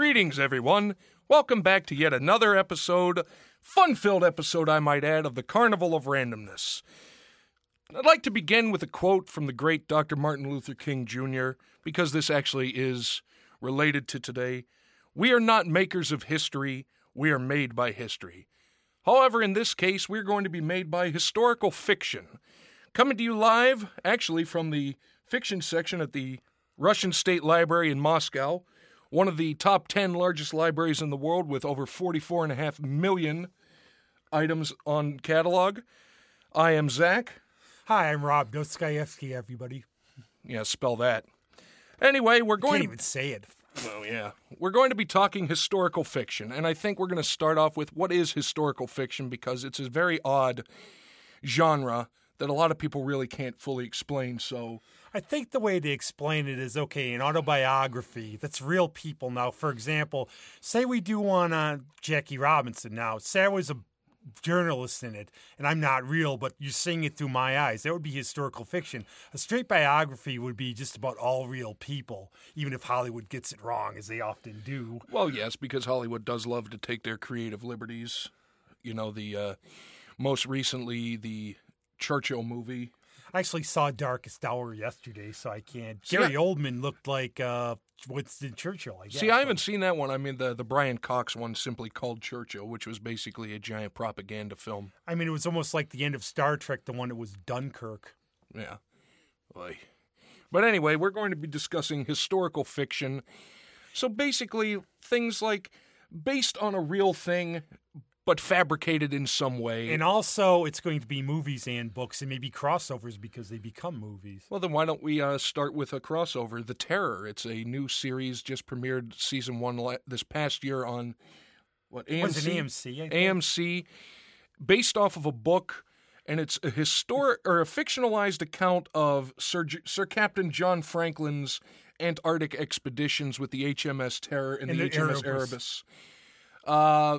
Greetings, everyone. Welcome back to yet another episode, fun filled episode, I might add, of the Carnival of Randomness. I'd like to begin with a quote from the great Dr. Martin Luther King Jr., because this actually is related to today. We are not makers of history, we are made by history. However, in this case, we're going to be made by historical fiction. Coming to you live, actually, from the fiction section at the Russian State Library in Moscow, one of the top 10 largest libraries in the world with over 44.5 million items on catalog. I am Zach. Hi, I'm Rob Dostoevsky, everybody. Yeah, spell that. Anyway, we're going Can't to even say it. Oh, yeah. We're going to be talking historical fiction, and I think we're going to start off with what is historical fiction because it's a very odd genre that a lot of people really can't fully explain. So, I think the way they explain it is okay, an autobiography that's real people now. For example, say we do one on Jackie Robinson now. I was a journalist in it and I'm not real, but you're seeing it through my eyes. That would be historical fiction. A straight biography would be just about all real people, even if Hollywood gets it wrong, as they often do. well, yes, because Hollywood does love to take their creative liberties. You know, the uh, most recently, the Churchill movie. I actually saw Darkest Hour yesterday, so I can't. Gary Oldman looked like uh, Winston Churchill, I guess. See, I haven't seen that one. I mean, the, the Brian Cox one simply called Churchill, which was basically a giant propaganda film. I mean, it was almost like the end of Star Trek, the one that was Dunkirk. Yeah. Oy. But anyway, we're going to be discussing historical fiction. So basically, things like based on a real thing, but fabricated in some way. And also, it's going to be movies and books and maybe crossovers because they become movies. well, then why don't we uh, start with a crossover? The Terror. It's a new series, just premiered season one la- this past year on what AMC. Was it AMC? I think? AMC, based off of a book, and it's a historic or a fictionalized account of Sir, J- Sir Captain John Franklin's Antarctic expeditions with the HMS Terror and, And the, the HMS Erebus. Erebus. Uh,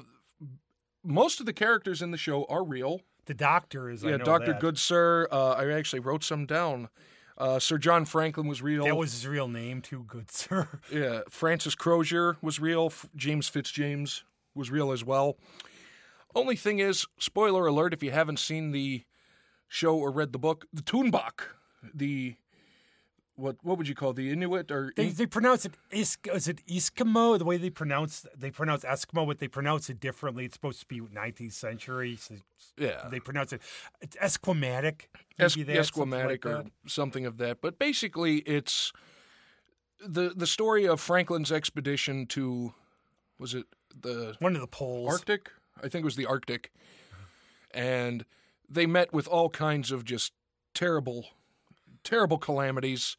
most of the characters in the show are real. The Doctor is. Yeah, Doctor. Good Sir. Uh, I actually wrote some down. Uh, Sir John Franklin was real. That was his real name, too. Good sir. Yeah, Francis Crozier was real. F- James Fitzjames was real as well. Only thing is, spoiler alert: if you haven't seen the show or read the book, the Tuunbaq, the what what would you call the Inuit or They, they pronounce it is is it Eskimo the way they pronounce they pronounce Eskimo but they pronounce it differently. It's supposed to be 19th century. So yeah, they pronounce it it's Esquimatic es- maybe that, something like or that. something of that. But basically, it's the the story of Franklin's expedition to was it the one of the poles. Arctic. I think it was the Arctic. And they met with all kinds of just terrible, terrible calamities.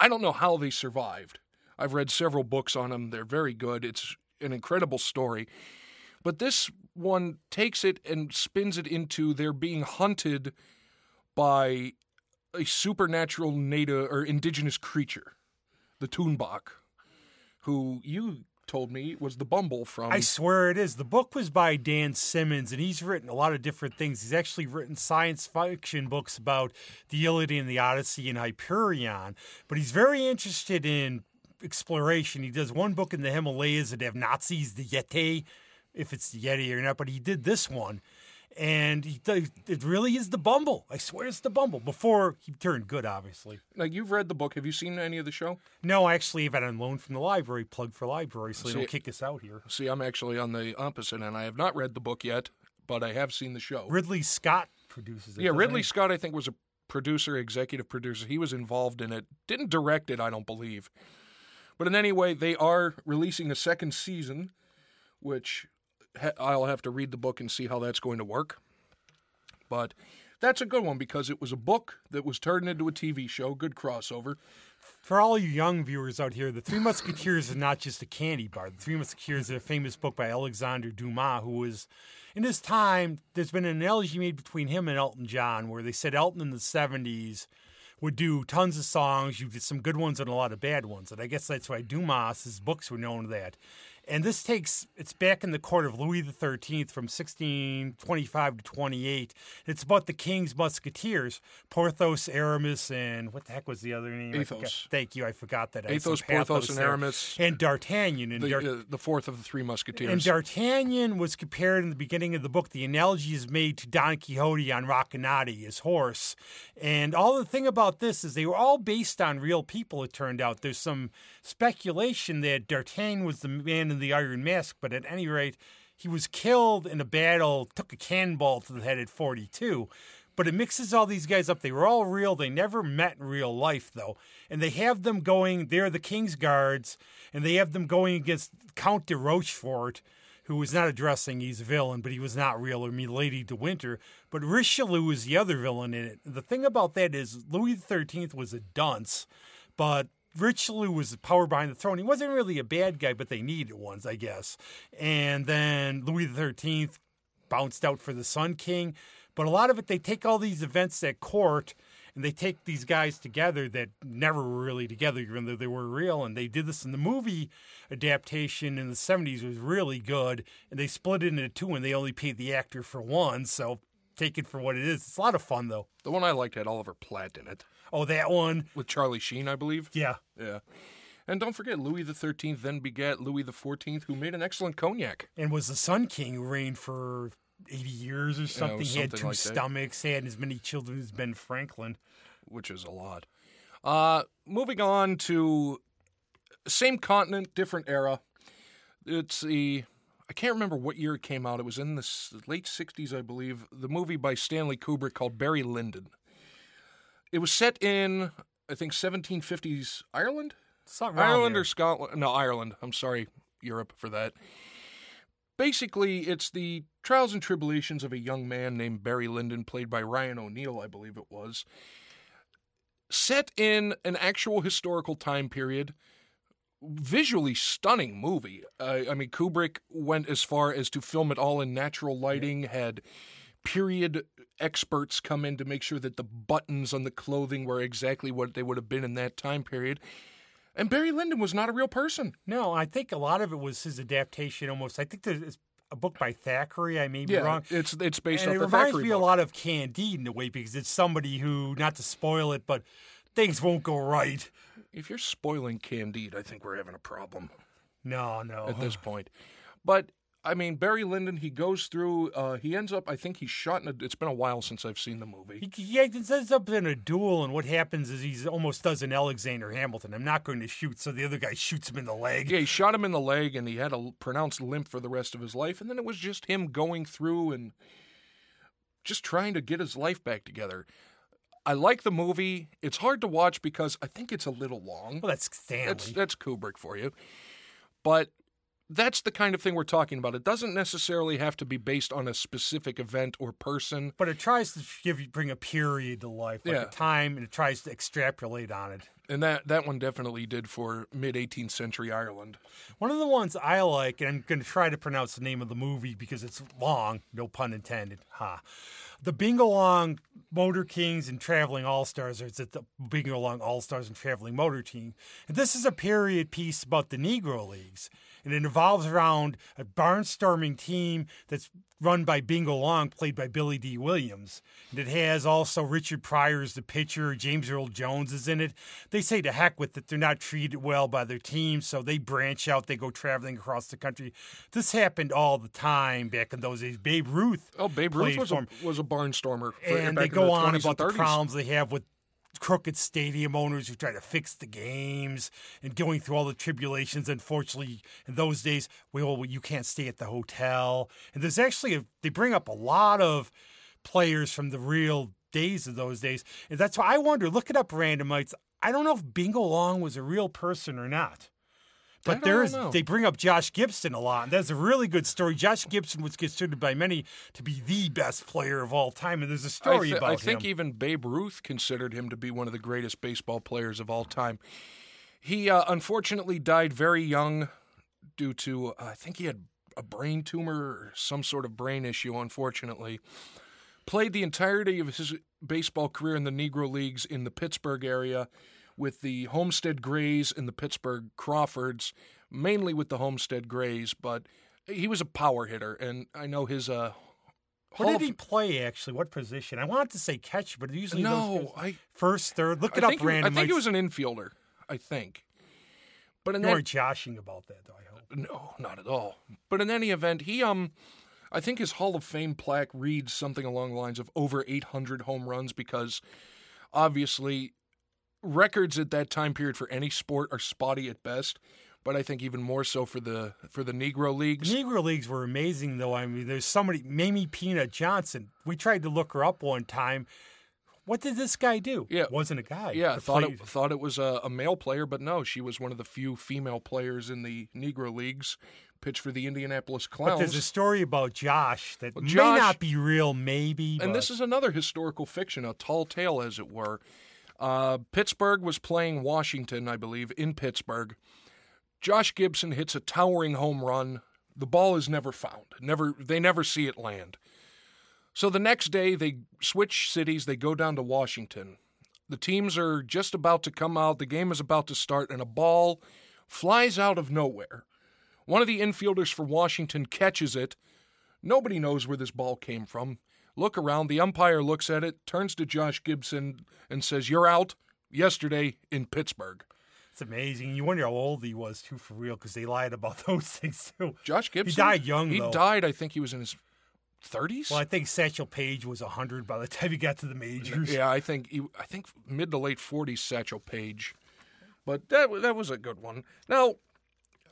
I don't know how they survived. I've read several books on them. They're very good. It's an incredible story. But this one takes it and spins it into they're being hunted by a supernatural native or indigenous creature, the Tuunbaq, who you told me was the Bumble from. I swear it is. The book was by Dan Simmons, and he's written a lot of different things. He's actually written science fiction books about the Iliad and the Odyssey and Hyperion, but he's very interested in exploration. He does one book in the Himalayas that have Nazis, the Yeti, if it's the Yeti or not, but he did this one. And he does, it really is the Bumble. I swear it's the Bumble. Before he turned good, obviously. Now you've read the book. Have you seen any of the show? No, I actually have it on loan from the library, plug for library, so they See- don't kick us out here. See, I'm actually on the opposite and I have not read the book yet, but I have seen the show. Ridley Scott produces it. yeah, Ridley he? Scott, I think, was a producer, executive producer. He was involved in it. Didn't direct it, I don't believe. But in any way, they are releasing a second season, which I'll have to read the book and see how that's going to work. But that's a good one because it was a book that was turned into a TV show. Good crossover. For all you young viewers out here, The Three Musketeers is not just a candy bar. The Three Musketeers is a famous book by Alexander Dumas, who was, in his time, there's been an analogy made between him and Elton John, where they said Elton in the 70s would do tons of songs. You did some good ones and a lot of bad ones. And I guess that's why Dumas, books were known that. And this takes it's back in the court of Louis XIII from 1625 to 28. It's about the king's musketeers, Porthos, Aramis, and what the heck was the other name? Athos. Thank you, I forgot that. Athos, Porthos, and there. Aramis. and D'Artagnan. And The, uh, the fourth of the three musketeers. and D'Artagnan was compared in the beginning of the book. The analogy is made to Don Quixote on Rocinante, his horse. And all the thing about this is they were all based on real people, it turned out. There's some speculation that D'Artagnan was the man in the Iron Mask, but at any rate, he was killed in a battle, took a cannonball to the head at 42. But it mixes all these guys up. They were all real. They never met in real life, though. And they have them going, they're the King's Guards, and they have them going against Count de Rochefort, who was not addressing he's a villain, but he was not real, or Milady de Winter. But Richelieu is the other villain in it. The thing about that is Louis XIII was a dunce, but Richelieu was the power behind the throne. He wasn't really a bad guy, but they needed ones, I guess. And then Louis XIII bounced out for the Sun King. But a lot of it, they take all these events at court and they take these guys together that never were really together, even though they were real. And they did this in the movie adaptation in the 70s was really good. And they split it into two and they only paid the actor for one. So take it for what it is. It's a lot of fun, though. the one I liked had Oliver Platt in it Oh, that one. with Charlie Sheen, I believe. Yeah. Yeah. And don't forget, Louis XIII then begat Louis XIV, who made an excellent cognac. And was the Sun King who reigned for 80 years or something. he had two like stomachs, had as many children as Ben Franklin. which is a lot. Uh, moving on to same continent, different era. It's the I can't remember what year it came out. It was in the late '60s, I believe. The movie by Stanley Kubrick called Barry Lyndon. It was set in I think 1750s Ireland, Ireland there. or Scotland. No, Ireland. I'm sorry, Europe for that. Basically, it's the trials and tribulations of a young man named Barry Lyndon, played by Ryan O'Neal, I believe it was. Set in an actual historical time period. Visually stunning movie. Uh, I mean, Kubrick went as far as to film it all in natural lighting, had period experts come in to make sure that the buttons on the clothing were exactly what they would have been in that time period. And Barry Lyndon was not a real person. No, I think a lot of it was his adaptation. Almost, I think there's a book by Thackeray. I may be Yeah, wrong. it's it's based and off it the reminds me a lot of Candide in a way because it's somebody who, not to spoil it, but things won't go right. If you're spoiling Candide, I think we're having a problem No, no. at this point. But I mean, Barry Lyndon, he goes through. Uh, he ends up. I think he's shot in a. It's been a while since I've seen the movie. He, he ends up in a duel, and what happens is he almost does an Alexander Hamilton. I'm not going to shoot, so the other guy shoots him in the leg. Yeah, he shot him in the leg, and he had a pronounced limp for the rest of his life. And then it was just him going through and just trying to get his life back together. I like the movie. It's hard to watch because I think it's a little long. Well, that's Stanley. That's that's Kubrick for you. But that's the kind of thing we're talking about. It doesn't necessarily have to be based on a specific event or person. but it tries to give you bring a period to life, like Yeah. a time, and it tries to extrapolate on it. And that, that one definitely did for mid 18th century Ireland. One of the ones I like, and I'm going to try to pronounce the name of the movie because it's long, no pun intended. Ha. The Bingo Long Motor Kings and Traveling All Stars, or it's the Bingo Long All Stars and Traveling Motor Team. And this is a period piece about the Negro Leagues. And it involves around a barnstorming team that's run by Bingo Long, played by Billy Dee Williams. And it has also Richard Pryor as the pitcher, James Earl Jones is in it. They say to heck with it, they're not treated well by their team, so they branch out, they go traveling across the country. This happened all the time back in those days. Babe Ruth. Oh, Babe Ruth was a, was a barnstormer. And they go the on 20s about the problems they have with crooked stadium owners who try to fix the games and going through all the tribulations. Unfortunately, in those days, well, you can't stay at the hotel. And there's actually a, they bring up a lot of players from the real days of those days, and that's why I wonder. Look it up, randomites. I don't know if Bingo Long was a real person or not. But there's know. they bring up Josh Gibson a lot. And that's a really good story. Josh Gibson was considered by many to be the best player of all time, and there's a story thi- about I think him. even Babe Ruth considered him to be one of the greatest baseball players of all time. He uh, unfortunately died very young due to, uh, I think he had a brain tumor or some sort of brain issue, unfortunately. Played the entirety of his baseball career in the Negro Leagues in the Pittsburgh area with the Homestead Grays and the Pittsburgh Crawfords, mainly with the Homestead Grays, but he was a power hitter, and I know his uh, What did of- he play actually? What position? I wanted to say catch, but usually No, I first, third. Look it up, random. I think he was an infielder. I think, but in You that, weren't joshing about that, though. I hope. No, not at all. But in any event, he um I think his Hall of Fame plaque reads something along the lines of over 800 home runs because obviously records at that time period for any sport are spotty at best, but I think even more so for the for the Negro leagues. Negro leagues were amazing, though. I mean, there's somebody, Mamie Peanut Johnson. We tried to look her up one time. What did this guy do? Yeah. wasn't a guy. Yeah, thought it thought it was a, a male player, but no, she was one of the few female players in the Negro leagues. Pitched for the Indianapolis But there's a story about Josh that Well, may not be real, maybe. and but this is another historical fiction, a tall tale, as it were. Uh, Pittsburgh was playing Washington, I believe, in Pittsburgh. Josh Gibson hits a towering home run. The ball is never found. Never, they never see it land. So the next day, they switch cities. They go down to Washington. The teams are just about to come out. The game is about to start, and a ball flies out of nowhere. One of the infielders for Washington catches it. Nobody knows where this ball came from. Look around. The umpire looks at it, turns to Josh Gibson, and says, You're out yesterday in Pittsburgh. it's amazing. You wonder how old he was too, for real, because they lied about those things too. Josh Gibson? He died young, He though. died, I think he was in his 30s. Well, I think Satchel Paige was hundred by the time he got to the majors. Yeah, I think he, I think mid to late 40s Satchel Paige. But that that was a good one. Now,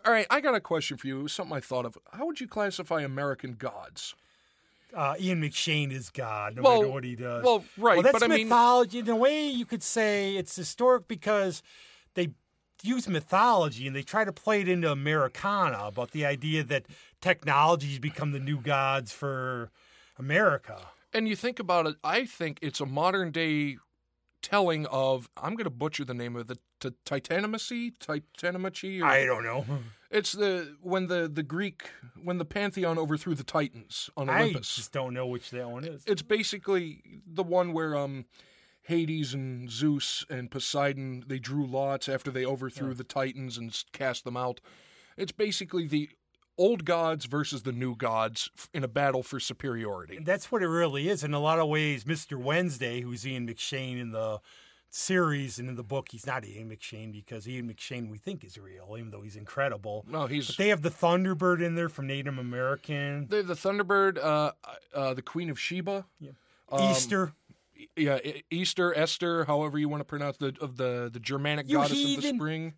all right, I got a question for you. It was something I thought of. How would you classify American gods? Uh, Ian McShane is God, no Well- matter what he does. well, right, Well, that's but I mean- mythology. In a way, you could say it's historic because they use mythology and they try to play it into Americana about the idea that technologies become the new gods for America. And you think about it, I think it's a modern day telling of I'm going to butcher the name of the t- Titanomacy, Titanomachi. Or, I don't know. it's the when the the Greek when the pantheon overthrew the Titans on Olympus. I just don't know which that one is. It's basically the one where um Hades and Zeus and Poseidon they drew lots after they overthrew the Titans and cast them out. It's basically the old gods versus the new gods in a battle for superiority. That's what it really is. In a lot of ways, Mr. Wednesday, who's Ian McShane in the series and in the book, he's not Ian McShane because Ian McShane we think is real, even though he's incredible. No, he's But they have the Thunderbird in there from Native American. The the Thunderbird, uh, uh, the Queen of Sheba, Um, Easter. yeah, Easter, Esther, however you want to pronounce the of the the Germanic You goddess of the spring.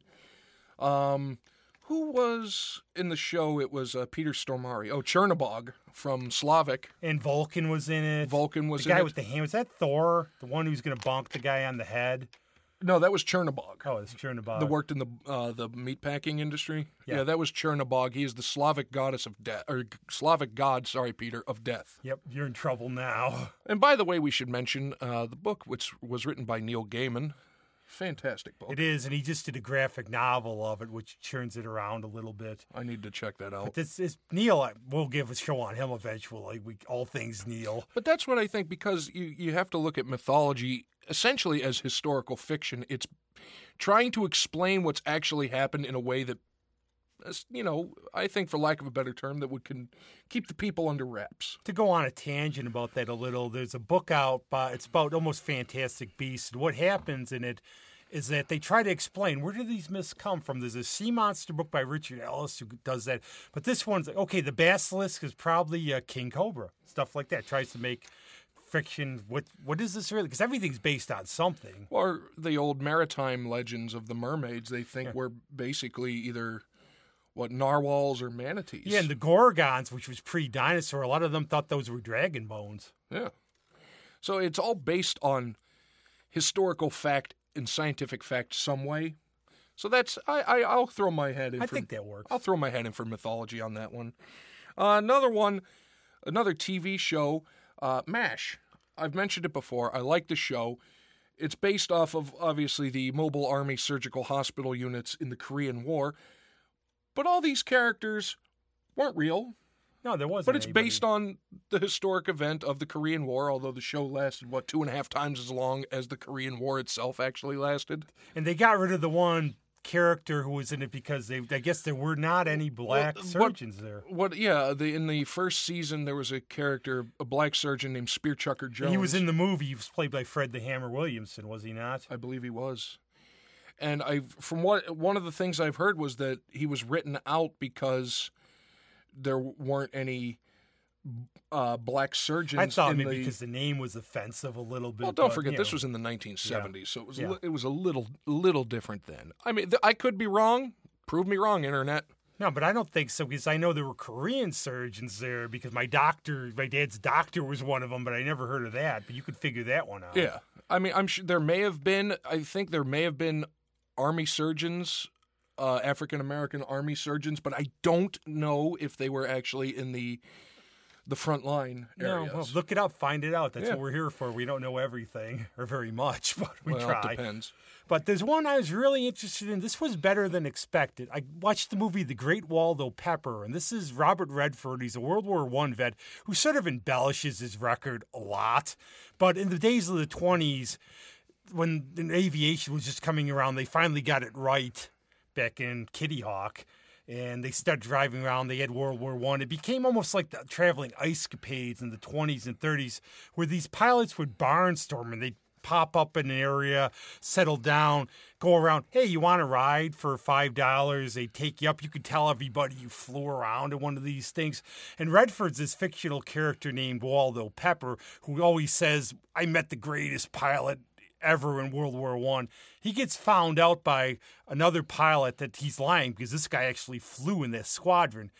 Um, who was in the show? It was uh, Peter Stormare. Oh, Chernobog from Slavic. And Vulcan was in it. Vulcan was the guy it. with the hand. Was that Thor? The one who's going to bonk the guy on the head? no, that was Chernobog. Oh, it's Chernobog. that worked in the uh, the meatpacking industry. Yeah. yeah, that was Chernobog. He is the Slavic goddess of death, or Slavic god. Sorry, Peter, of death. Yep, you're in trouble now. And by the way, we should mention uh, the book, which was written by Neil Gaiman. Fantastic book. It is, and he just did a graphic novel of it, which turns it around a little bit. I need to check that out. But this is Neil. We'll give a show on him eventually. We all things Neil. But that's what I think because you, you have to look at mythology essentially as historical fiction. It's trying to explain what's actually happened in a way that, you know, I think for lack of a better term, that would can keep the people under wraps. To go on a tangent about that a little, there's a book out. It's about almost fantastic beasts. And what happens in it is that they try to explain where do these myths come from. There's a sea monster book by Richard Ellis who does that. But this one's like, okay, the basilisk is probably uh, King Cobra, stuff like that. Tries to make fiction. What what is this really? Because everything's based on something. Or the old maritime legends of the mermaids, they think were basically either what narwhals or manatees. Yeah, and the Gorgons, which was pre-dinosaur, a lot of them thought those were dragon bones. Yeah. So it's all based on historical fact and scientific fact some way. So that's I, I I'll throw my head in. I for, think that works. I'll throw my head in for mythology on that one. Uh, another one, another TV show, uh, Mash. I've mentioned it before. I like the show. It's based off of obviously the Mobile Army Surgical Hospital units in the Korean War, but all these characters weren't real. No, there wasn't. But it's anybody. based on the historic event of the Korean War, although the show lasted, what, two and a half times as long as the Korean War itself actually lasted? And they got rid of the one character who was in it because they, I guess there were not any black what- surgeons there. What, yeah, the, in the first season, there was a character, a black surgeon named Spearchucker Jones. He was in the movie. He was played by Fred the Hammer Williamson, was he not? I believe he was. And I, from what one of the things I've heard was that he was written out because there weren't any uh, black surgeons. I thought maybe the, because the name was offensive a little bit. Well, don't but, forget this know. was in the 1970s, so it was a Yeah. li- it was a little little different then. I mean, th- I could be wrong. Prove me wrong, internet. No, but I don't think so because I know there were Korean surgeons there because my doctor, my dad's doctor was one of them, but I never heard of that. But you could figure that one out. Yeah, I mean, I'm sure there may have been. I think there may have been army surgeons, uh, African American army surgeons, but I don't know if they were actually in the the front line No, areas. well, look it up, find it out. That's Yeah. what we're here for. We don't know everything or very much, but we well, try. it depends. But there's one I was really interested in. This was better than expected. I watched the movie The Great Waldo Pepper, and this is Robert Redford. He's a World War One vet who sort of embellishes his record a lot. But in the days of the 20s, when aviation was just coming around, they finally got it right back in Kitty Hawk. And they started driving around. They had World War One. It became almost like the traveling ice capades in the 20s and 30s, where these pilots would barnstorm and they'd pop up in an area, settle down, go around. Hey, you want to ride for five dollars? They take you up. You could tell everybody you flew around in one of these things. And Redford's this fictional character named Waldo Pepper, who always says, "I met the greatest pilot." Ever in World War One. He gets found out by another pilot that he's lying because this guy actually flew in this squadron.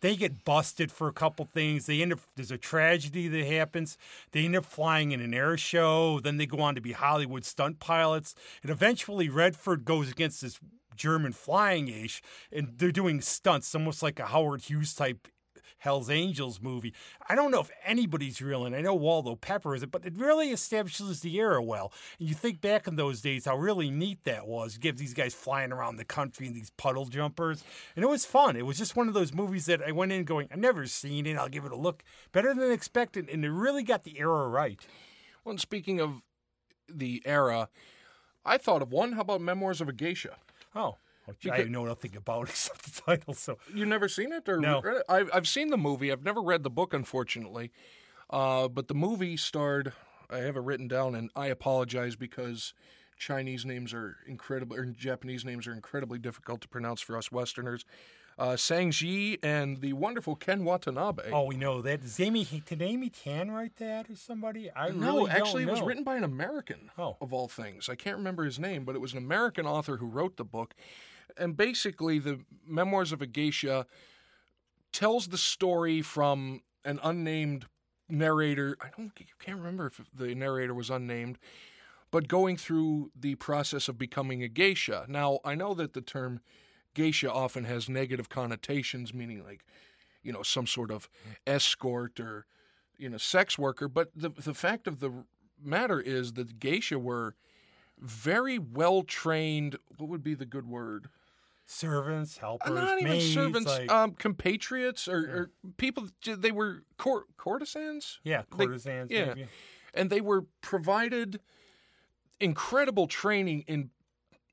They get busted for a couple things. They end up there's a tragedy that happens. They end up flying in an air show. Then they go on to be Hollywood stunt pilots. And eventually Redford goes against this German flying ace, and they're doing stunts, almost like a Howard Hughes type Hell's Angels movie. I don't know if anybody's real, and I know Waldo Pepper is it, but it really establishes the era well. And you think back in those days how really neat that was. Give these guys flying around the country in these puddle jumpers, and it was fun. It was just one of those movies that I went in going, I've never seen it. I'll give it a look. Better than expected, and it really got the era right. Well, and speaking of the era, I thought of one. How about Memoirs of a Geisha? Oh, which I know nothing about except the title. So You never seen it, or No. I've I've seen the movie. I've never read the book, unfortunately. Uh, but the movie starred. I have it written down, and I apologize because Chinese names are incredible, or Japanese names are incredibly difficult to pronounce for us Westerners. Uh, Sang Ji and the wonderful Ken Watanabe. Oh, we know that. Does Amy, did Amy Tan write that or somebody? I no, really actually, it was written by an American, Oh. of all things. I can't remember his name, but it was an American author who wrote the book. And basically, the Memoirs of a Geisha tells the story from an unnamed narrator. I don't can't remember if the narrator was unnamed, but going through the process of becoming a geisha. Now, I know that the term geisha often has negative connotations, meaning like, you know, some sort of escort or, you know, sex worker. But the the fact of the matter is that geisha were very well trained. What would be the good word? Servants, helpers, Uh, Not even maids, servants, like- um, compatriots or, or people. They were court, courtesans. yeah, they- courtesans. yeah. maybe. and they were provided incredible training in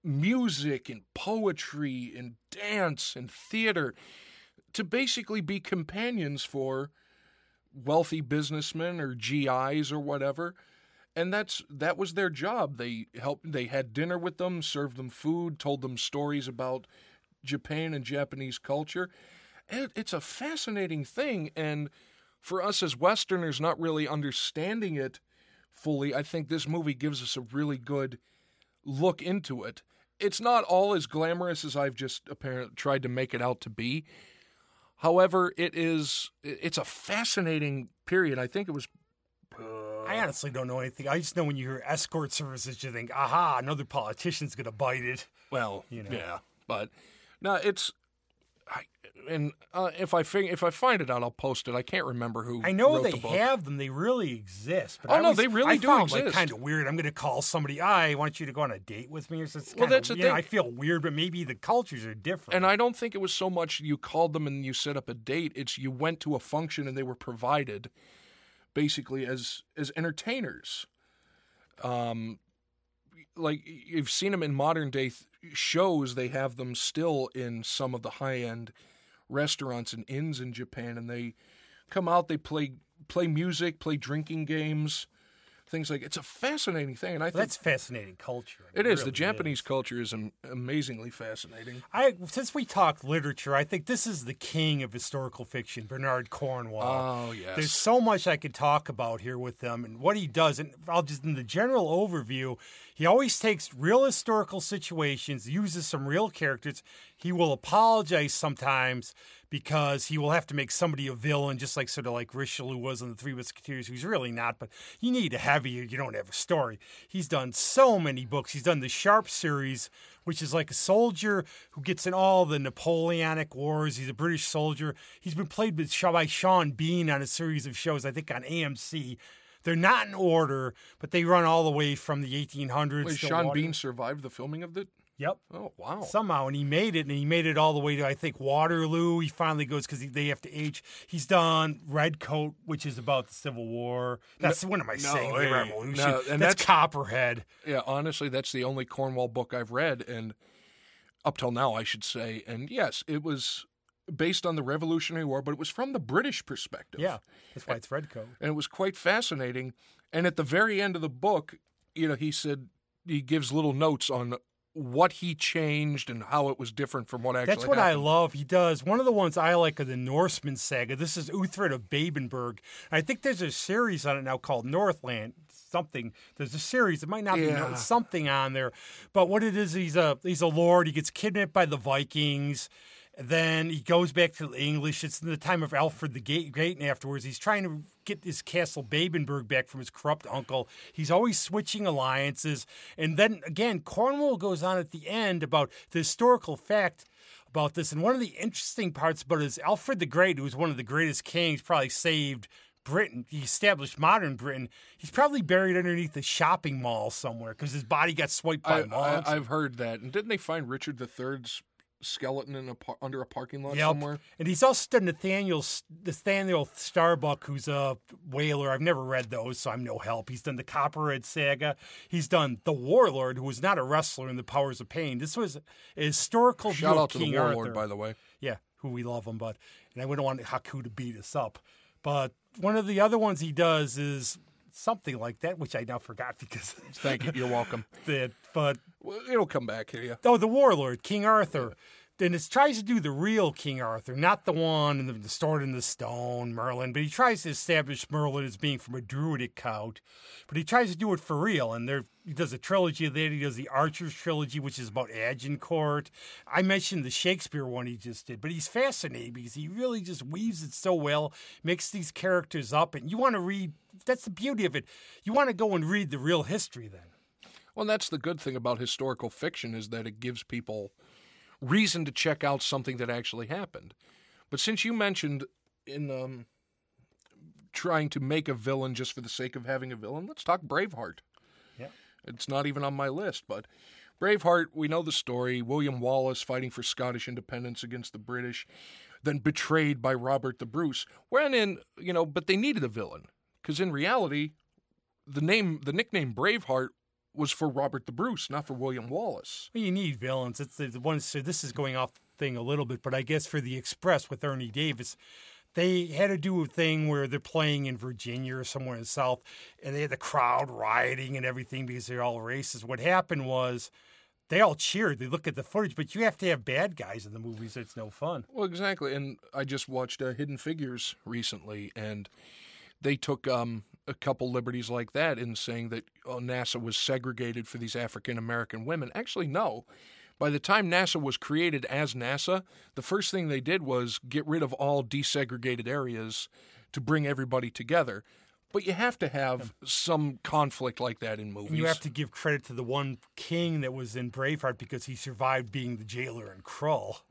music and poetry and dance and theater to basically be companions for wealthy businessmen or GIs or whatever and that's that was their job they helped they had dinner with them served them food told them stories about Japan and Japanese culture it, it's a fascinating thing and for us as westerners not really understanding it fully i think this movie gives us a really good look into it it's not all as glamorous as i've just apparently tried to make it out to be however it is it's a fascinating period i think it was I honestly don't know anything. I just know when you hear escort services, you think, aha, another politician's going to bite it. Well, You know. yeah, but no, it's I, and uh, if I fig- if I find it out, I'll post it. I can't remember who. I know they the have them; they really exist. But Oh, I no, always- they really I do found, Like exist. kind of weird. I'm going to call somebody. I want you to go on a date with me, or something. Well, that's the know. I feel weird, but maybe the cultures are different. And I don't think it was so much you called them and you set up a date. It's you went to a function and they were provided, basically as as entertainers. Um, like you've seen them in modern day th- shows. They have them still in some of the high end restaurants and inns in Japan, and they come out. They play play music, play drinking games, things like. It's a fascinating thing, and I Well, think that's fascinating culture. it is. really the Japanese culture is am- amazingly fascinating. I since we talk literature, I think this is the king of historical fiction, Bernard Cornwell. Oh yes. There's so much I could talk about here with them and what he does. And I'll just, in the general overview, he always takes real historical situations, uses some real characters. He will apologize sometimes because he will have to make somebody a villain, just like sort of like Richelieu was in the Three Musketeers, who's really not. But you need a heavier, you don't have a story. He's done so many books. He's done the Sharpe series, which is like a soldier who gets in all the Napoleonic Wars. He's a British soldier. He's been played by Sean Bean on a series of shows, I think on AMC. They're not in order, but they run all the way from the 1800s. Wait, Sean Water- Bean survived the filming of the. Yep. Oh, wow. Somehow, and he made it, and he made it all the way to I think Waterloo. He finally goes because they have to age. He's done Red Coat, which is about the Civil War. That's what am I saying? hey, Revolution. no, and that's, that's- Copperhead. Yeah, honestly, that's the only Cornwell book I've read, and up till now, I should say. And yes, it was based on the Revolutionary War, but it was from the British perspective. Yeah, that's why it's Red Coat. And it was quite fascinating. And at the very end of the book, you know, he said he gives little notes on what he changed and how it was different from what actually That's what I love. He does one of the ones I like of the Norseman saga. This is Uhtred of Bebbanburg. I think there's a series on it now called Northland. Something there's a series. It might not be Yeah. no- something on there, but what it is, he's a he's a lord. He gets kidnapped by the Vikings. Then he goes back to the English. It's in the time of Alfred the Great, and afterwards he's trying to get his castle Bebbanburg back from his corrupt uncle. He's always switching alliances, and then again, Cornwell goes on at the end about the historical fact about this. And one of the interesting parts about it is Alfred the Great, who was one of the greatest kings, probably saved Britain. He established modern Britain. He's probably buried underneath a shopping mall somewhere because his body got swiped by I, moths. I, I've heard that. And didn't they find Richard III's skeleton in a par- under a parking lot Yep. somewhere? And he's also done Nathaniel Nathaniel Starbuck, who's a whaler. I've never read those, so I'm no help. He's done the Copperhead Saga. He's done the Warlord, who was not a wrestler in the Powers of Pain. This was a historical Shout out to King the Warlord, Arthur. by the way. Yeah, who we love him, but and I wouldn't want Haku to beat us up. But one of the other ones he does is something like that, which I now forgot because Thank you. You're welcome. that. But Well, it'll come back here. Yeah. Oh, the warlord, King Arthur. Then it tries to do the real King Arthur, not the one in the, the Sword in the Stone, Merlin. But he tries to establish Merlin as being from a druidic cult. But he tries to do it for real. And there, he does a trilogy of that. He does the Archer's trilogy, which is about Agincourt. I mentioned the Shakespeare one he just did, but he's fascinating because he really just weaves it so well, makes these characters up, and you want to read. That's the beauty of it. You want to go and read the real history then. Well, that's the good thing about historical fiction is that it gives people reason to check out something that actually happened. But since you mentioned in um, trying to make a villain just for the sake of having a villain, let's talk Braveheart. Yeah. It's not even on my list, but Braveheart, we know the story. William Wallace fighting for Scottish independence against the British, then betrayed by Robert the Bruce. When in, you know, but they needed a villain because in reality, the name, the nickname Braveheart was for Robert the Bruce, not for William Wallace. Well, you need villains. It's the the one. So this is going off the thing a little bit, but I guess for the Express with Ernie Davis, they had to do a thing where they're playing in Virginia or somewhere in the South, and they had the crowd rioting and everything because they're all racist. What happened was. They all cheered. They look at the footage, but you have to have bad guys in the movies. It's no fun. Well, exactly. And I just watched uh, Hidden Figures recently, and they took um, a couple liberties like that in saying that oh, NASA was segregated for these African American women. Actually, no. By the time NASA was created as NASA, the first thing they did was get rid of all desegregated areas to bring everybody together. But you have to have some conflict like that in movies. And you have to give credit to the one king that was in Braveheart because he survived being the jailer in Krull.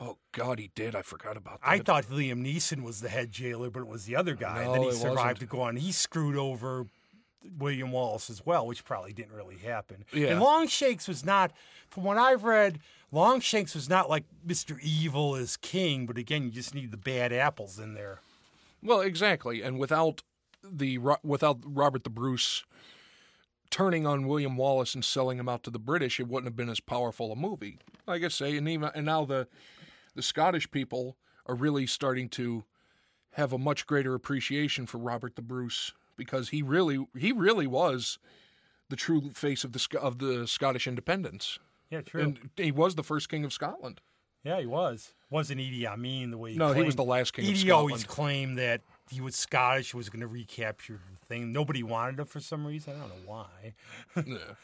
Oh God, he did. I forgot about that. I thought Liam Neeson was the head jailer, but it was the other guy. and then he survived wasn't. to go on. He screwed over William Wallace as well, which probably didn't really happen. Yeah. And Longshanks was not, from what I've read, Longshanks was not like Mr. Evil as king, but again, you just need the bad apples in there. Well, exactly, and without the without Robert the Bruce turning on William Wallace and selling him out to the British, it wouldn't have been as powerful a movie. Like I say, and even and now the the Scottish people are really starting to have a much greater appreciation for Robert the Bruce because he really he really was the true face of the of the Scottish independence, Yeah, true. and he was the first king of Scotland. yeah, he was. Wasn't Edie? I mean, the way he No, he was the last king of Edie always claimed that he was Scottish, was going to recapture the thing. Nobody wanted him for some reason. I don't know why. Yeah.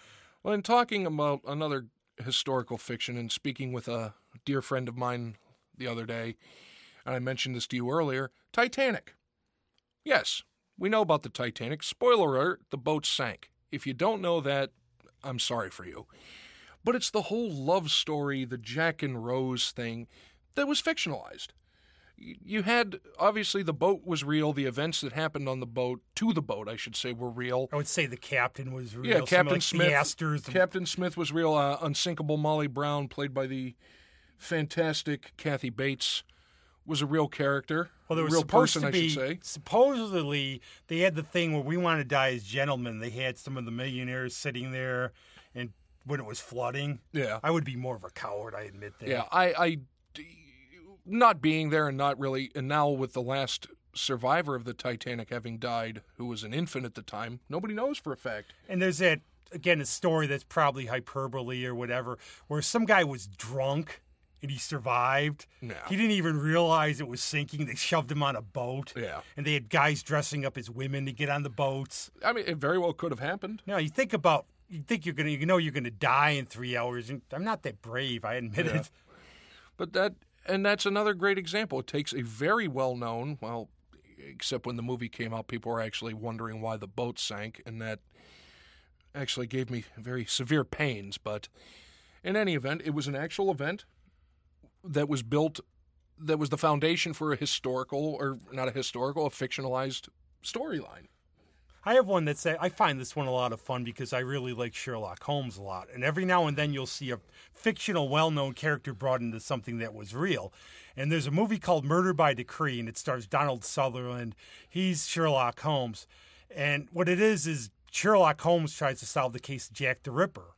Well, in talking about another historical fiction and speaking with a dear friend of mine the other day, and I mentioned this to you earlier Titanic. Yes, we know about the Titanic. Spoiler alert, the boat sank. If you don't know that, I'm sorry for you. But it's the whole love story, the Jack and Rose thing, that was fictionalized. You had, obviously, the boat was real. The events that happened on the boat, to the boat, I should say, were real. I would say the captain was real. Yeah, Captain like, Smith. Captain Smith was real. Uh, Unsinkable Molly Brown, played by the fantastic Kathy Bates, was a real character. Well, there a was real supposed person, to I be should say. supposedly they had the thing where we want to die as gentlemen. They had some of the millionaires sitting there, and when it was flooding, Yeah, I would be more of a coward. I admit that. yeah. I, I, not being there and not really, and now with the last survivor of the Titanic having died, who was an infant at the time, nobody knows for a fact. And there's that again a story that's probably hyperbole or whatever, where some guy was drunk and he survived. Yeah. He didn't even realize it was sinking. They shoved him on a boat. Yeah. And they had guys dressing up as women to get on the boats. I mean, it very well could have happened. Now you think about you think you're gonna you know you're gonna die in three hours. And I'm not that brave. I admit Yeah. it. But that, and that's another great example. It takes a very well known, well, except when the movie came out, people were actually wondering why the boat sank, and that actually gave me very severe pains. But in any event, it was an actual event that was built, that was the foundation for a historical, or not a historical, a fictionalized storyline. I have one that's I find this one a lot of fun because I really like Sherlock Holmes a lot, and every now and then you'll see a fictional, well-known character brought into something that was real. And there's a movie called Murder by Decree, and it stars Donald Sutherland. He's Sherlock Holmes, and what it is is Sherlock Holmes tries to solve the case of Jack the Ripper.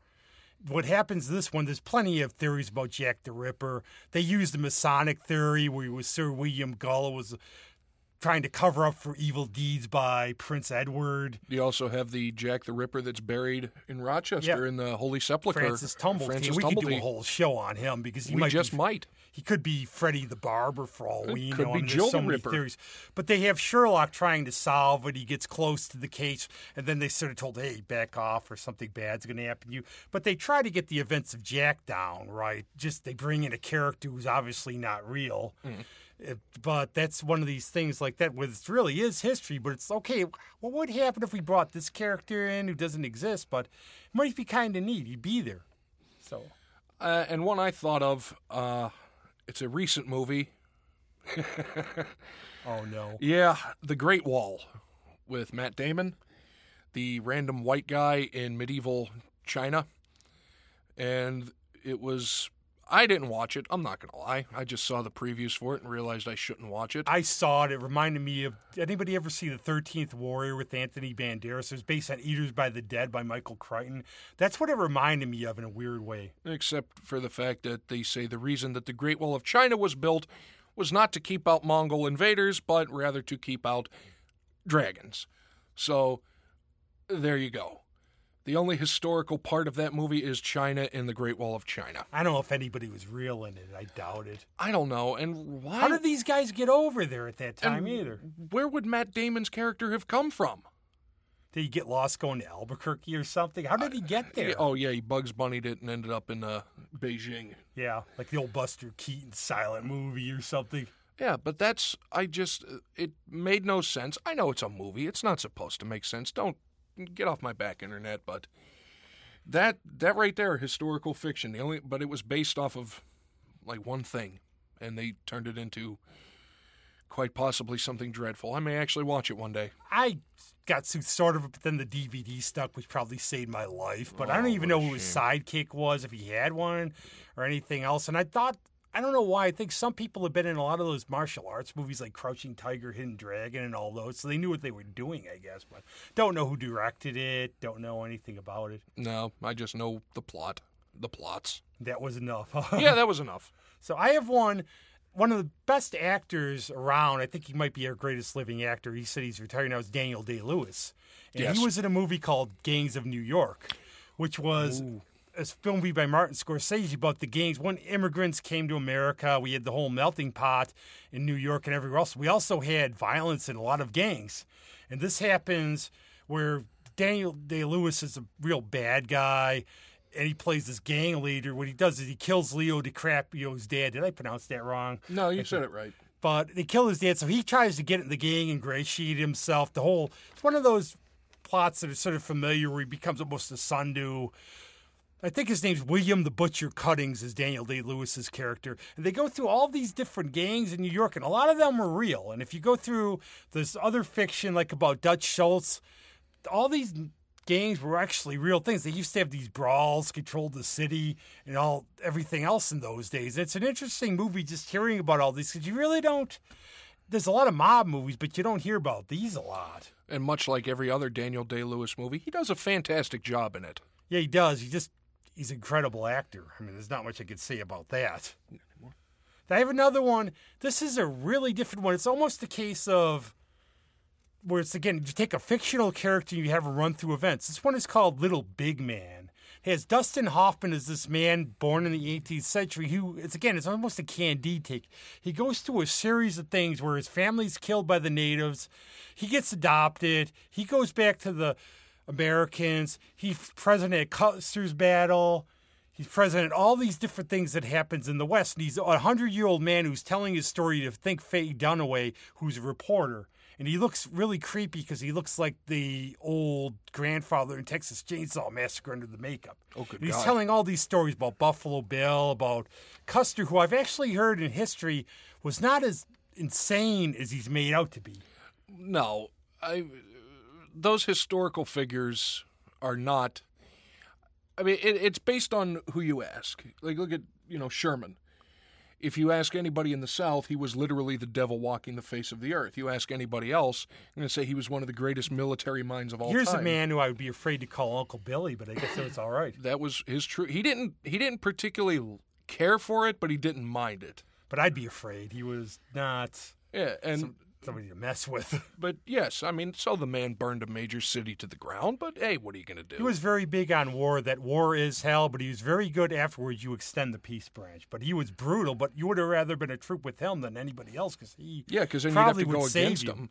What happens this one, there's plenty of theories about Jack the Ripper. They use the Masonic theory where he was Sir William Gull was trying to cover up for evil deeds by Prince Edward. You also have the Jack the Ripper that's buried in Rochester Yeah. in the Holy Sepulchre. Francis Tumblety. Francis we could do a whole show on him because he we might just be, might. He could be Freddy the Barber for all we could know. be I mean, Jill there's so many Ripper. theories. But they have Sherlock trying to solve it. He gets close to the case, and then they sort of told, "Hey, back off, or something bad's going to happen to you." But they try to get the events of Jack down, right? Just they bring in a character who's obviously not real. Mm. It- but that's one of these things like that where it really is history, but it's okay. What would happen if we brought this character in who doesn't exist, but it might be kind of neat? He'd be there. So Uh, and one I thought of, uh, it's a recent movie. Oh no. Yeah, The Great Wall with Matt Damon, the random white guy in medieval China. And it was. I didn't watch it. I'm not going to lie. I just saw the previews for it and realized I shouldn't watch it. I saw it. It reminded me of anybody ever see the Thirteenth Warrior with Anthony Banderas? It was based on Eaters by the Dead by Michael Crichton. That's what it reminded me of in a weird way. except for the fact that they say the reason that the Great Wall of China was built was not to keep out Mongol invaders, but rather to keep out dragons. So there you go. The only historical part of that movie is China and the Great Wall of China. I don't know if anybody was real in it. I doubt it. I don't know. And why? How did these guys get over there at that and time? either Where would Matt Damon's character have come from? did he get lost going to Albuquerque or something? How did he get there? Oh yeah, he Bugs Bunnied it and ended up in uh, Beijing. Yeah, like the old Buster Keaton silent movie or something. Yeah, but that's I just it made no sense. I know it's a movie; it's not supposed to make sense. Don't get off my back, internet. But that that right there, historical fiction. The only, but it was based off of like one thing, and they turned it into quite possibly something dreadful. I may actually watch it one day. I got to sort of, but then the DVD stuck, which probably saved my life. But I don't Oh, even know who his sidekick was, if he had one or anything else. And I thought, I don't know why. I think some people have been in a lot of those martial arts movies like Crouching Tiger, Hidden Dragon, and all those. So they knew what they were doing, I guess. But don't know who directed it, don't know anything about it. No, I just know the plot, the plots. That was enough. yeah, that was enough. So I have one, one of the best actors around. I think he might be our greatest living actor. He said he's retired now. Is Daniel Day Lewis, and Yes. he was in a movie called Gangs of New York, which was a film by Martin Scorsese about the gangs. When immigrants came to America, we had the whole melting pot in New York and everywhere else. We also had violence and a lot of gangs, and this happens where Daniel Day Lewis is a real bad guy. And he plays this gang leader. What he does is he kills Leo DiCaprio's dad. Did I pronounce that wrong? No, you said it right. but they kill his dad, so he tries to get in the gang, and ingratiate himself. The whole it's one of those plots that are sort of familiar, where he becomes almost a sundu. I think his name's William the Butcher Cuttings, is Daniel Day Lewis's character, and they go through all these different gangs in New York, and a lot of them were real. And if you go through this other fiction, like about Dutch Schultz, all these gangs were actually real things. They used to have these brawls, control the city, and all everything else in those days. It's an interesting movie just hearing about all these because you really don't. There's a lot of mob movies, but you don't hear about these a lot. And much like every other Daniel Day Lewis movie, he does a fantastic job in it. Yeah, he does. He just he's an incredible actor. I mean, there's not much I could say about that. I have another one. This is a really different one. It's almost a case of where it's again you take a fictional character and you have a run through events. This one is called Little Big Man. It has Dustin Hoffman as this man born in the 18th century who it's again it's almost a Candide take. He goes through a series of things where his family's killed by the natives. He gets adopted. He goes back to the Americans. He's president at Custer's battle. He's president. All these different things that happens in the West. And he's a hundred-year-old man who's telling his story to Think Faye Dunaway, who's a reporter. And he looks really creepy because he looks like the old grandfather in Texas Chainsaw Massacre under the makeup. Oh, good And he's God. telling all these stories about Buffalo Bill, about Custer, who I've actually heard in history was not as insane as he's made out to be. No, I those historical figures are not. I mean, it, it's based on who you ask. Like, look at you know Sherman. If you ask anybody in the South, he was literally the devil walking the face of the earth. You ask anybody else, I'm going to say he was one of the greatest military minds of all time. Here's time. a man who I would be afraid to call Uncle Billy, but I guess it's all right. that was his true. He didn't. He didn't particularly care for it, but he didn't mind it. But I'd be afraid. He was not Yeah, and somebody to mess with. but yes, I mean, so the man burned a major city to the ground. But hey, what are you going to do? He was very big on war, that war is hell, but he was very good afterwards. You extend the peace branch. But he was brutal, but you would have rather been a troop with him than anybody else because he. Yeah, because then you'd have to go against him.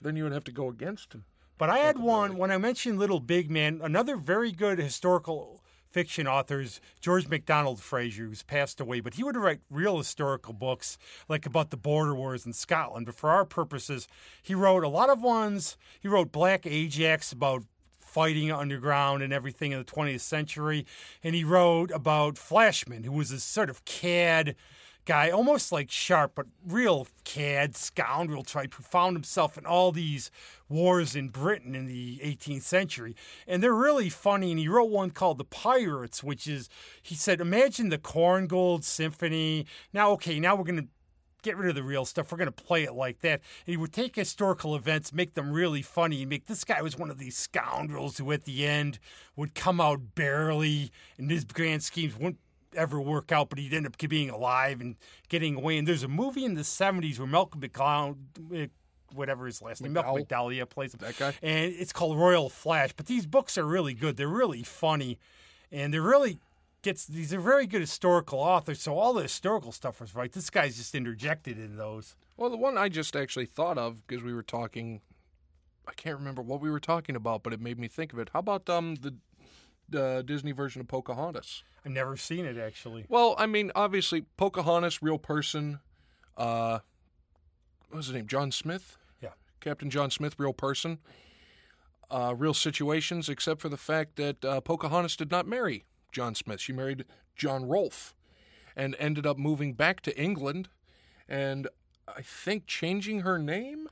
Then you would have to go against him. But I had one when I mentioned Little Big Man. Another very good historical fiction authors, George MacDonald Fraser, who's passed away. But he would write real historical books, like about the border wars in Scotland. But for our purposes, he wrote a lot of ones. He wrote Black Ajax about fighting underground and everything in the 20th century. And he wrote about Flashman, who was a sort of cad guy, almost like Sharpe, but real cad scoundrel type who found himself in all these wars in Britain in the 18th century. And they're really funny. And he wrote one called The Pyrates, which is, he said, imagine the Korngold Symphony. Now, okay, now we're going to get rid of the real stuff. We're going to play it like that. And he would take historical events, make them really funny, and make this guy was one of these scoundrels who at the end would come out barely, and his grand schemes wouldn't ever work out, but he'd end up being alive and getting away. And there's a movie in the 70s where Malcolm McClown, eh, whatever his last name, Malcolm McDowell? Plays him. That guy? And it's called Royal Flash. But these books are really good. They're really funny, and they're really gets these are very good historical authors. So all the historical stuff was right. This guy's just interjected in those. Well, the one I just actually thought of because we were talking, I can't remember what we were talking about, but it made me think of it. How about um the uh, Disney version of Pocahontas? I've never seen it actually. Well, I mean, obviously Pocahontas, real person. Uh, what was his name? John Smith. Yeah. Captain John Smith, real person. Uh, real situations, except for the fact that uh, Pocahontas did not marry John Smith. She married John Rolfe, and ended up moving back to England and I think changing her name.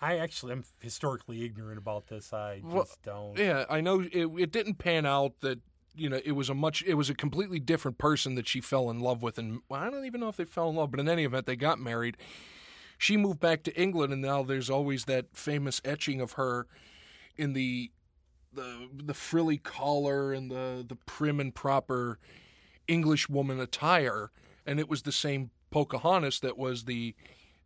I actually am historically ignorant about this. I just Well, don't. Yeah, I know it, it didn't pan out that you know it was a much it was a completely different person that she fell in love with and well, I don't even know if they fell in love, but in any event they got married. She moved back to England and now there's always that famous etching of her in the the the frilly collar and the the prim and proper English woman attire and it was the same Pocahontas that was the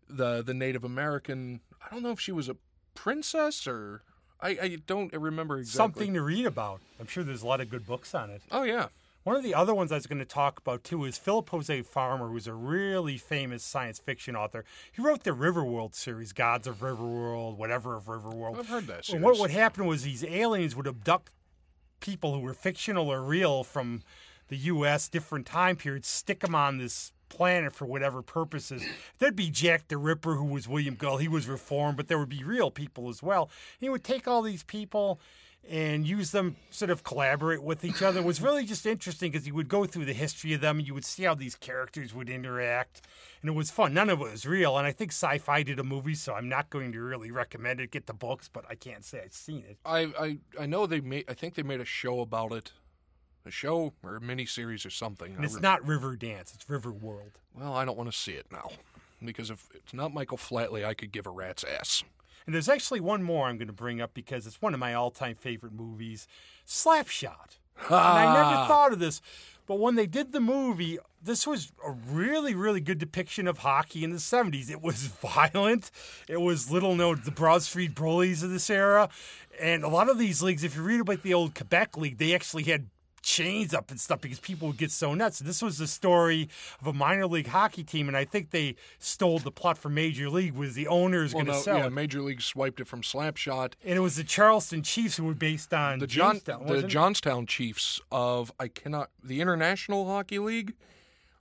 the the Native American I don't know if she was a princess or I, I don't remember exactly. Something to read about. I'm sure there's a lot of good books on it. Oh yeah. One of the other ones I was going to talk about too is Philip Jose Farmer, who's a really famous science fiction author. He wrote the Riverworld series, Gods of Riverworld, whatever of Riverworld. I've heard that And what series. would happen was these aliens would abduct people who were fictional or real from the U.S. different time periods, stick them on this planet for whatever purposes. There'd be Jack the Ripper, who was William Gull. He was reformed, but there would be real people as well. He would take all these people and use them sort of collaborate with each other. It was really just interesting because you would go through the history of them and you would see how these characters would interact. And it was fun. None of it was real. And I think sci fi did a movie, so I'm not going to really recommend it. Get the books, but I can't say I've seen it. I, I I know they made I think they made a show about it. A show or a miniseries or something. And it's not River Dance, it's River World. well, I don't want to see it now. Because if it's not Michael Flatley, I could give a rat's ass. And there's actually one more I'm going to bring up because it's one of my all time favorite movies Slapshot. And I never thought of this, but when they did the movie, this was a really, really good depiction of hockey in the 70s. It was violent, it was little known, the Broad Street Bullies of this era. And a lot of these leagues, if you read about the old Quebec League, they actually had chains up and stuff because people would get so nuts. This was the story of a minor league hockey team, and I think they stole the plot from Major League. Was the owners Well, going to no, sell yeah, it? Major League swiped it from Slapshot. And it was the Charlestown Chiefs who were based on The John, Jamestown, the? Johnstown Chiefs of I cannot the International Hockey League,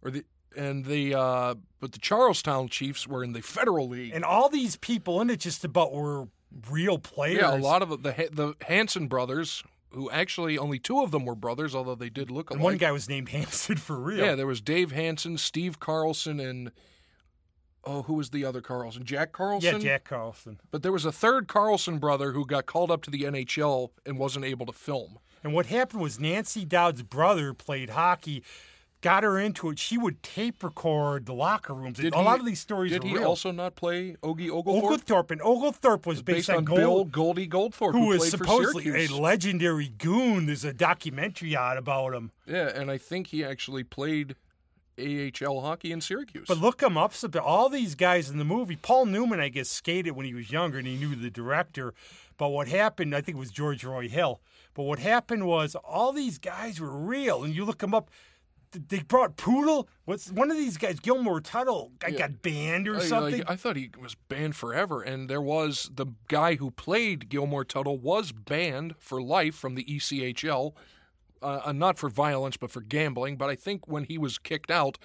or the and the uh, but the Charlestown Chiefs were in the Federal League. and all these people in it just about were real players. yeah, a lot of the the Hanson brothers, who actually only two of them were brothers, although they did look alike. And one guy was named Hanson for real. Yeah, there was Dave Hanson, Steve Carlson, and oh, who was the other Carlson? Jack Carlson. Yeah, Jack Carlson. But there was a third Carlson brother who got called up to the NHL and wasn't able to film. And what happened was Nancy Dowd's brother played hockey, got her into it. She would tape record the locker rooms. Did a he- lot of these stories Did he real. also not play Ogie Oglethorpe? Oglethorpe and Oglethorpe was based, based on Gold- Bill Goldie Goldthorpe, who who, was supposedly a legendary goon. There's a documentary out about him. yeah, and I think he actually played AHL hockey in Syracuse. But look him up. All these guys in the movie, Paul Newman, I guess, skated when he was younger and he knew the director. But what happened, I think it was George Roy Hill. But what happened was all these guys were real, and you look them up. Th- They brought Poodle. What's one of these guys? Gilmore Tuttle. I got banned or I, like, something. I thought he was banned forever, and there was the guy who played Gilmore Tuttle was banned for life from the ECHL, uh, uh, not for violence but for gambling. But I think when he was kicked out,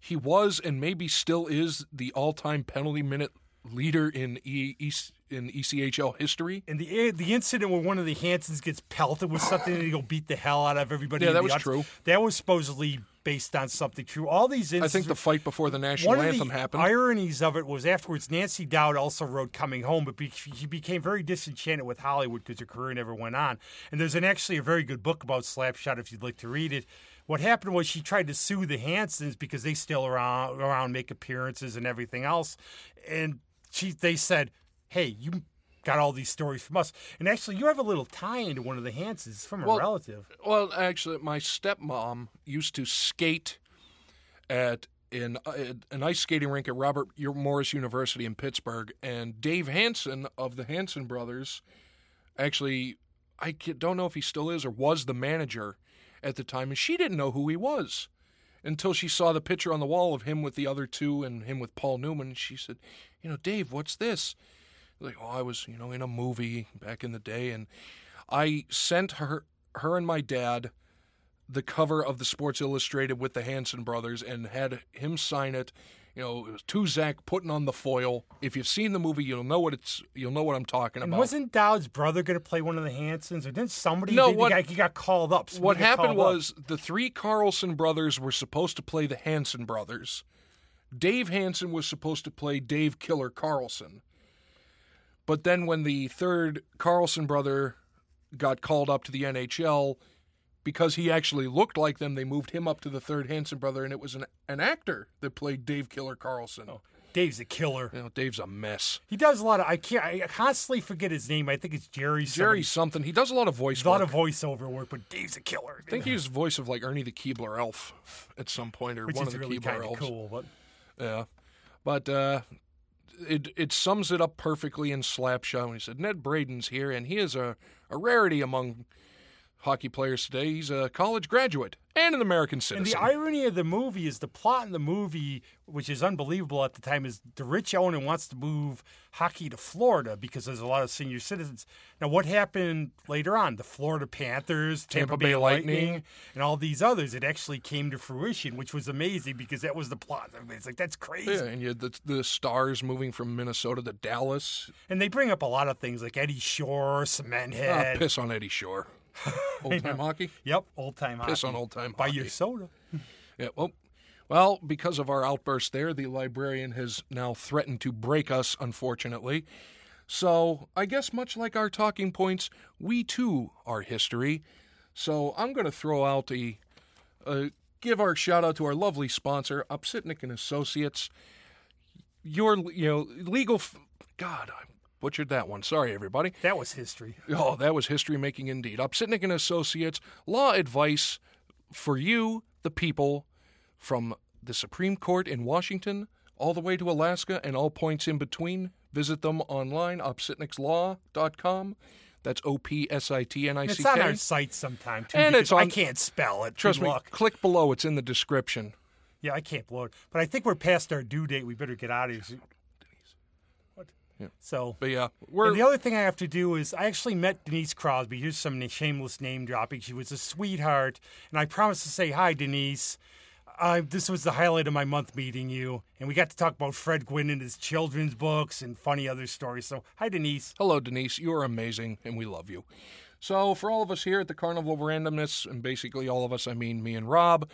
he was and maybe still is the all-time penalty minute leader in e, e, in ECHL history. and the eh, the incident where one of the Hansons gets pelted with something and he'll beat the hell out of everybody. Yeah, in that the was audience, true. That was supposedly based on something true. All these incidents I think the fight before the national One anthem of the happened. ironies of it was afterwards, Nancy Dowd also wrote Coming Home, but be, she became very disenchanted with Hollywood because her career never went on. And there's an actually a very good book about Slapshot if you'd like to read it. What happened was she tried to sue the Hansons because they still around, around make appearances and everything else. And she they said, hey, you got all these stories from us. And actually, you have a little tie into one of the Hansons It's from a Well, relative. Well, actually, my stepmom used to skate at in uh, an ice skating rink at Robert Morris University in Pittsburgh, and Dave Hanson of the Hanson brothers, actually, I don't know if he still is or was the manager at the time, and she didn't know who he was until she saw the picture on the wall of him with the other two and him with Paul Newman. She said, "You know, Dave, what's this?" Like, "Oh, I was, you know, in a movie back in the day," and I sent her, her and my dad, the cover of the Sports Illustrated with the Hanson brothers, and had him sign it. You know, it was Tuzak putting on the foil. If you've seen the movie, you'll know what it's. You'll know what I'm talking And about. wasn't Dowd's brother going to play one of the Hansons, or didn't somebody? No, what- got- he got called up. Somebody what happened called up. was the three Carlson brothers were supposed to play the Hanson brothers. Dave Hanson was supposed to play Dave Killer Carlson. But then when the third Carlson brother got called up to the NHL, because he actually looked like them, they moved him up to the third Hanson brother, and it was an, an actor that played Dave Killer Carlson. Oh, Dave's a killer. You know, Dave's a mess. He does a lot of. I can't. I constantly forget his name. I think it's Jerry. Jerry somebody. something. He does a lot of voice A lot work. of voiceover work, but Dave's a killer. I think he was the voice of like Ernie the Keebler Elf at some point, or which one of the really Keebler kind of elves. cool. But Yeah, but uh, it it sums it up perfectly in Slapshot when he said Ned Braden's here, and he is a, a rarity among hockey players today. He's a college graduate and an American citizen. and the irony of the movie is the plot in the movie, which is unbelievable at the time, is the rich owner wants to move hockey to Florida because there's a lot of senior citizens. Now, what happened later on? The Florida Panthers, Tampa, Tampa Bay, Bay Lightning, Lightning. and all these others. It actually came to fruition, which was amazing because that was the plot. I mean, it's like that's crazy. yeah, and you had the, the stars moving from Minnesota to Dallas. And they bring up a lot of things like Eddie Shore, Cement Ah, Head. piss on Eddie Shore. Old time hockey. Yep, old time Piss hockey. on old time hockey. your soda. Yeah, well, well, because of our outburst there, the librarian has now threatened to break us, unfortunately. So I guess, much like our talking points, we too are history. So I'm going to throw out a, uh, give our shout out to our lovely sponsor, Upsitnik and Associates. Your, you know, legal. F- God, I butchered that one. Sorry, everybody. That was history. Oh, that was history making indeed. Upsitnik and Associates, law advice for you, the people, from the Supreme Court in Washington all the way to Alaska and all points in between. Visit them online, upsitnikslaw.com. That's O P S I T N I It's C on our K. site sometime too. And it's I can't spell it. Trust Good me, luck. click below, it's in the description. Yeah, I can't blow it. But I think we're past our due date. We better get out of here. Yeah. So. But yeah, we're the other thing I have to do is I actually met Denise Crosby. Here's some shameless name dropping. She was a sweetheart, and I promised to say hi, Denise. Uh, this was the highlight of my month meeting you, and we got to talk about Fred Gwynne and his children's books and funny other stories. So, hi, Denise. Hello, Denise. You are amazing, and we love you. So, for all of us here at the Carnival of Randomness, and basically all of us, I mean me and Rob,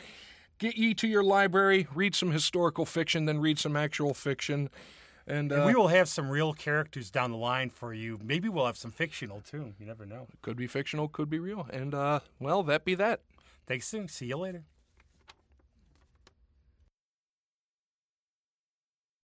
get ye to your library, read some historical fiction, then read some actual fiction. And, And uh, we will have some real characters down the line for you. Maybe we'll have some fictional too. You never know. could be fictional, could be real. And, uh, well, that be that. Thanks. soon. See you later.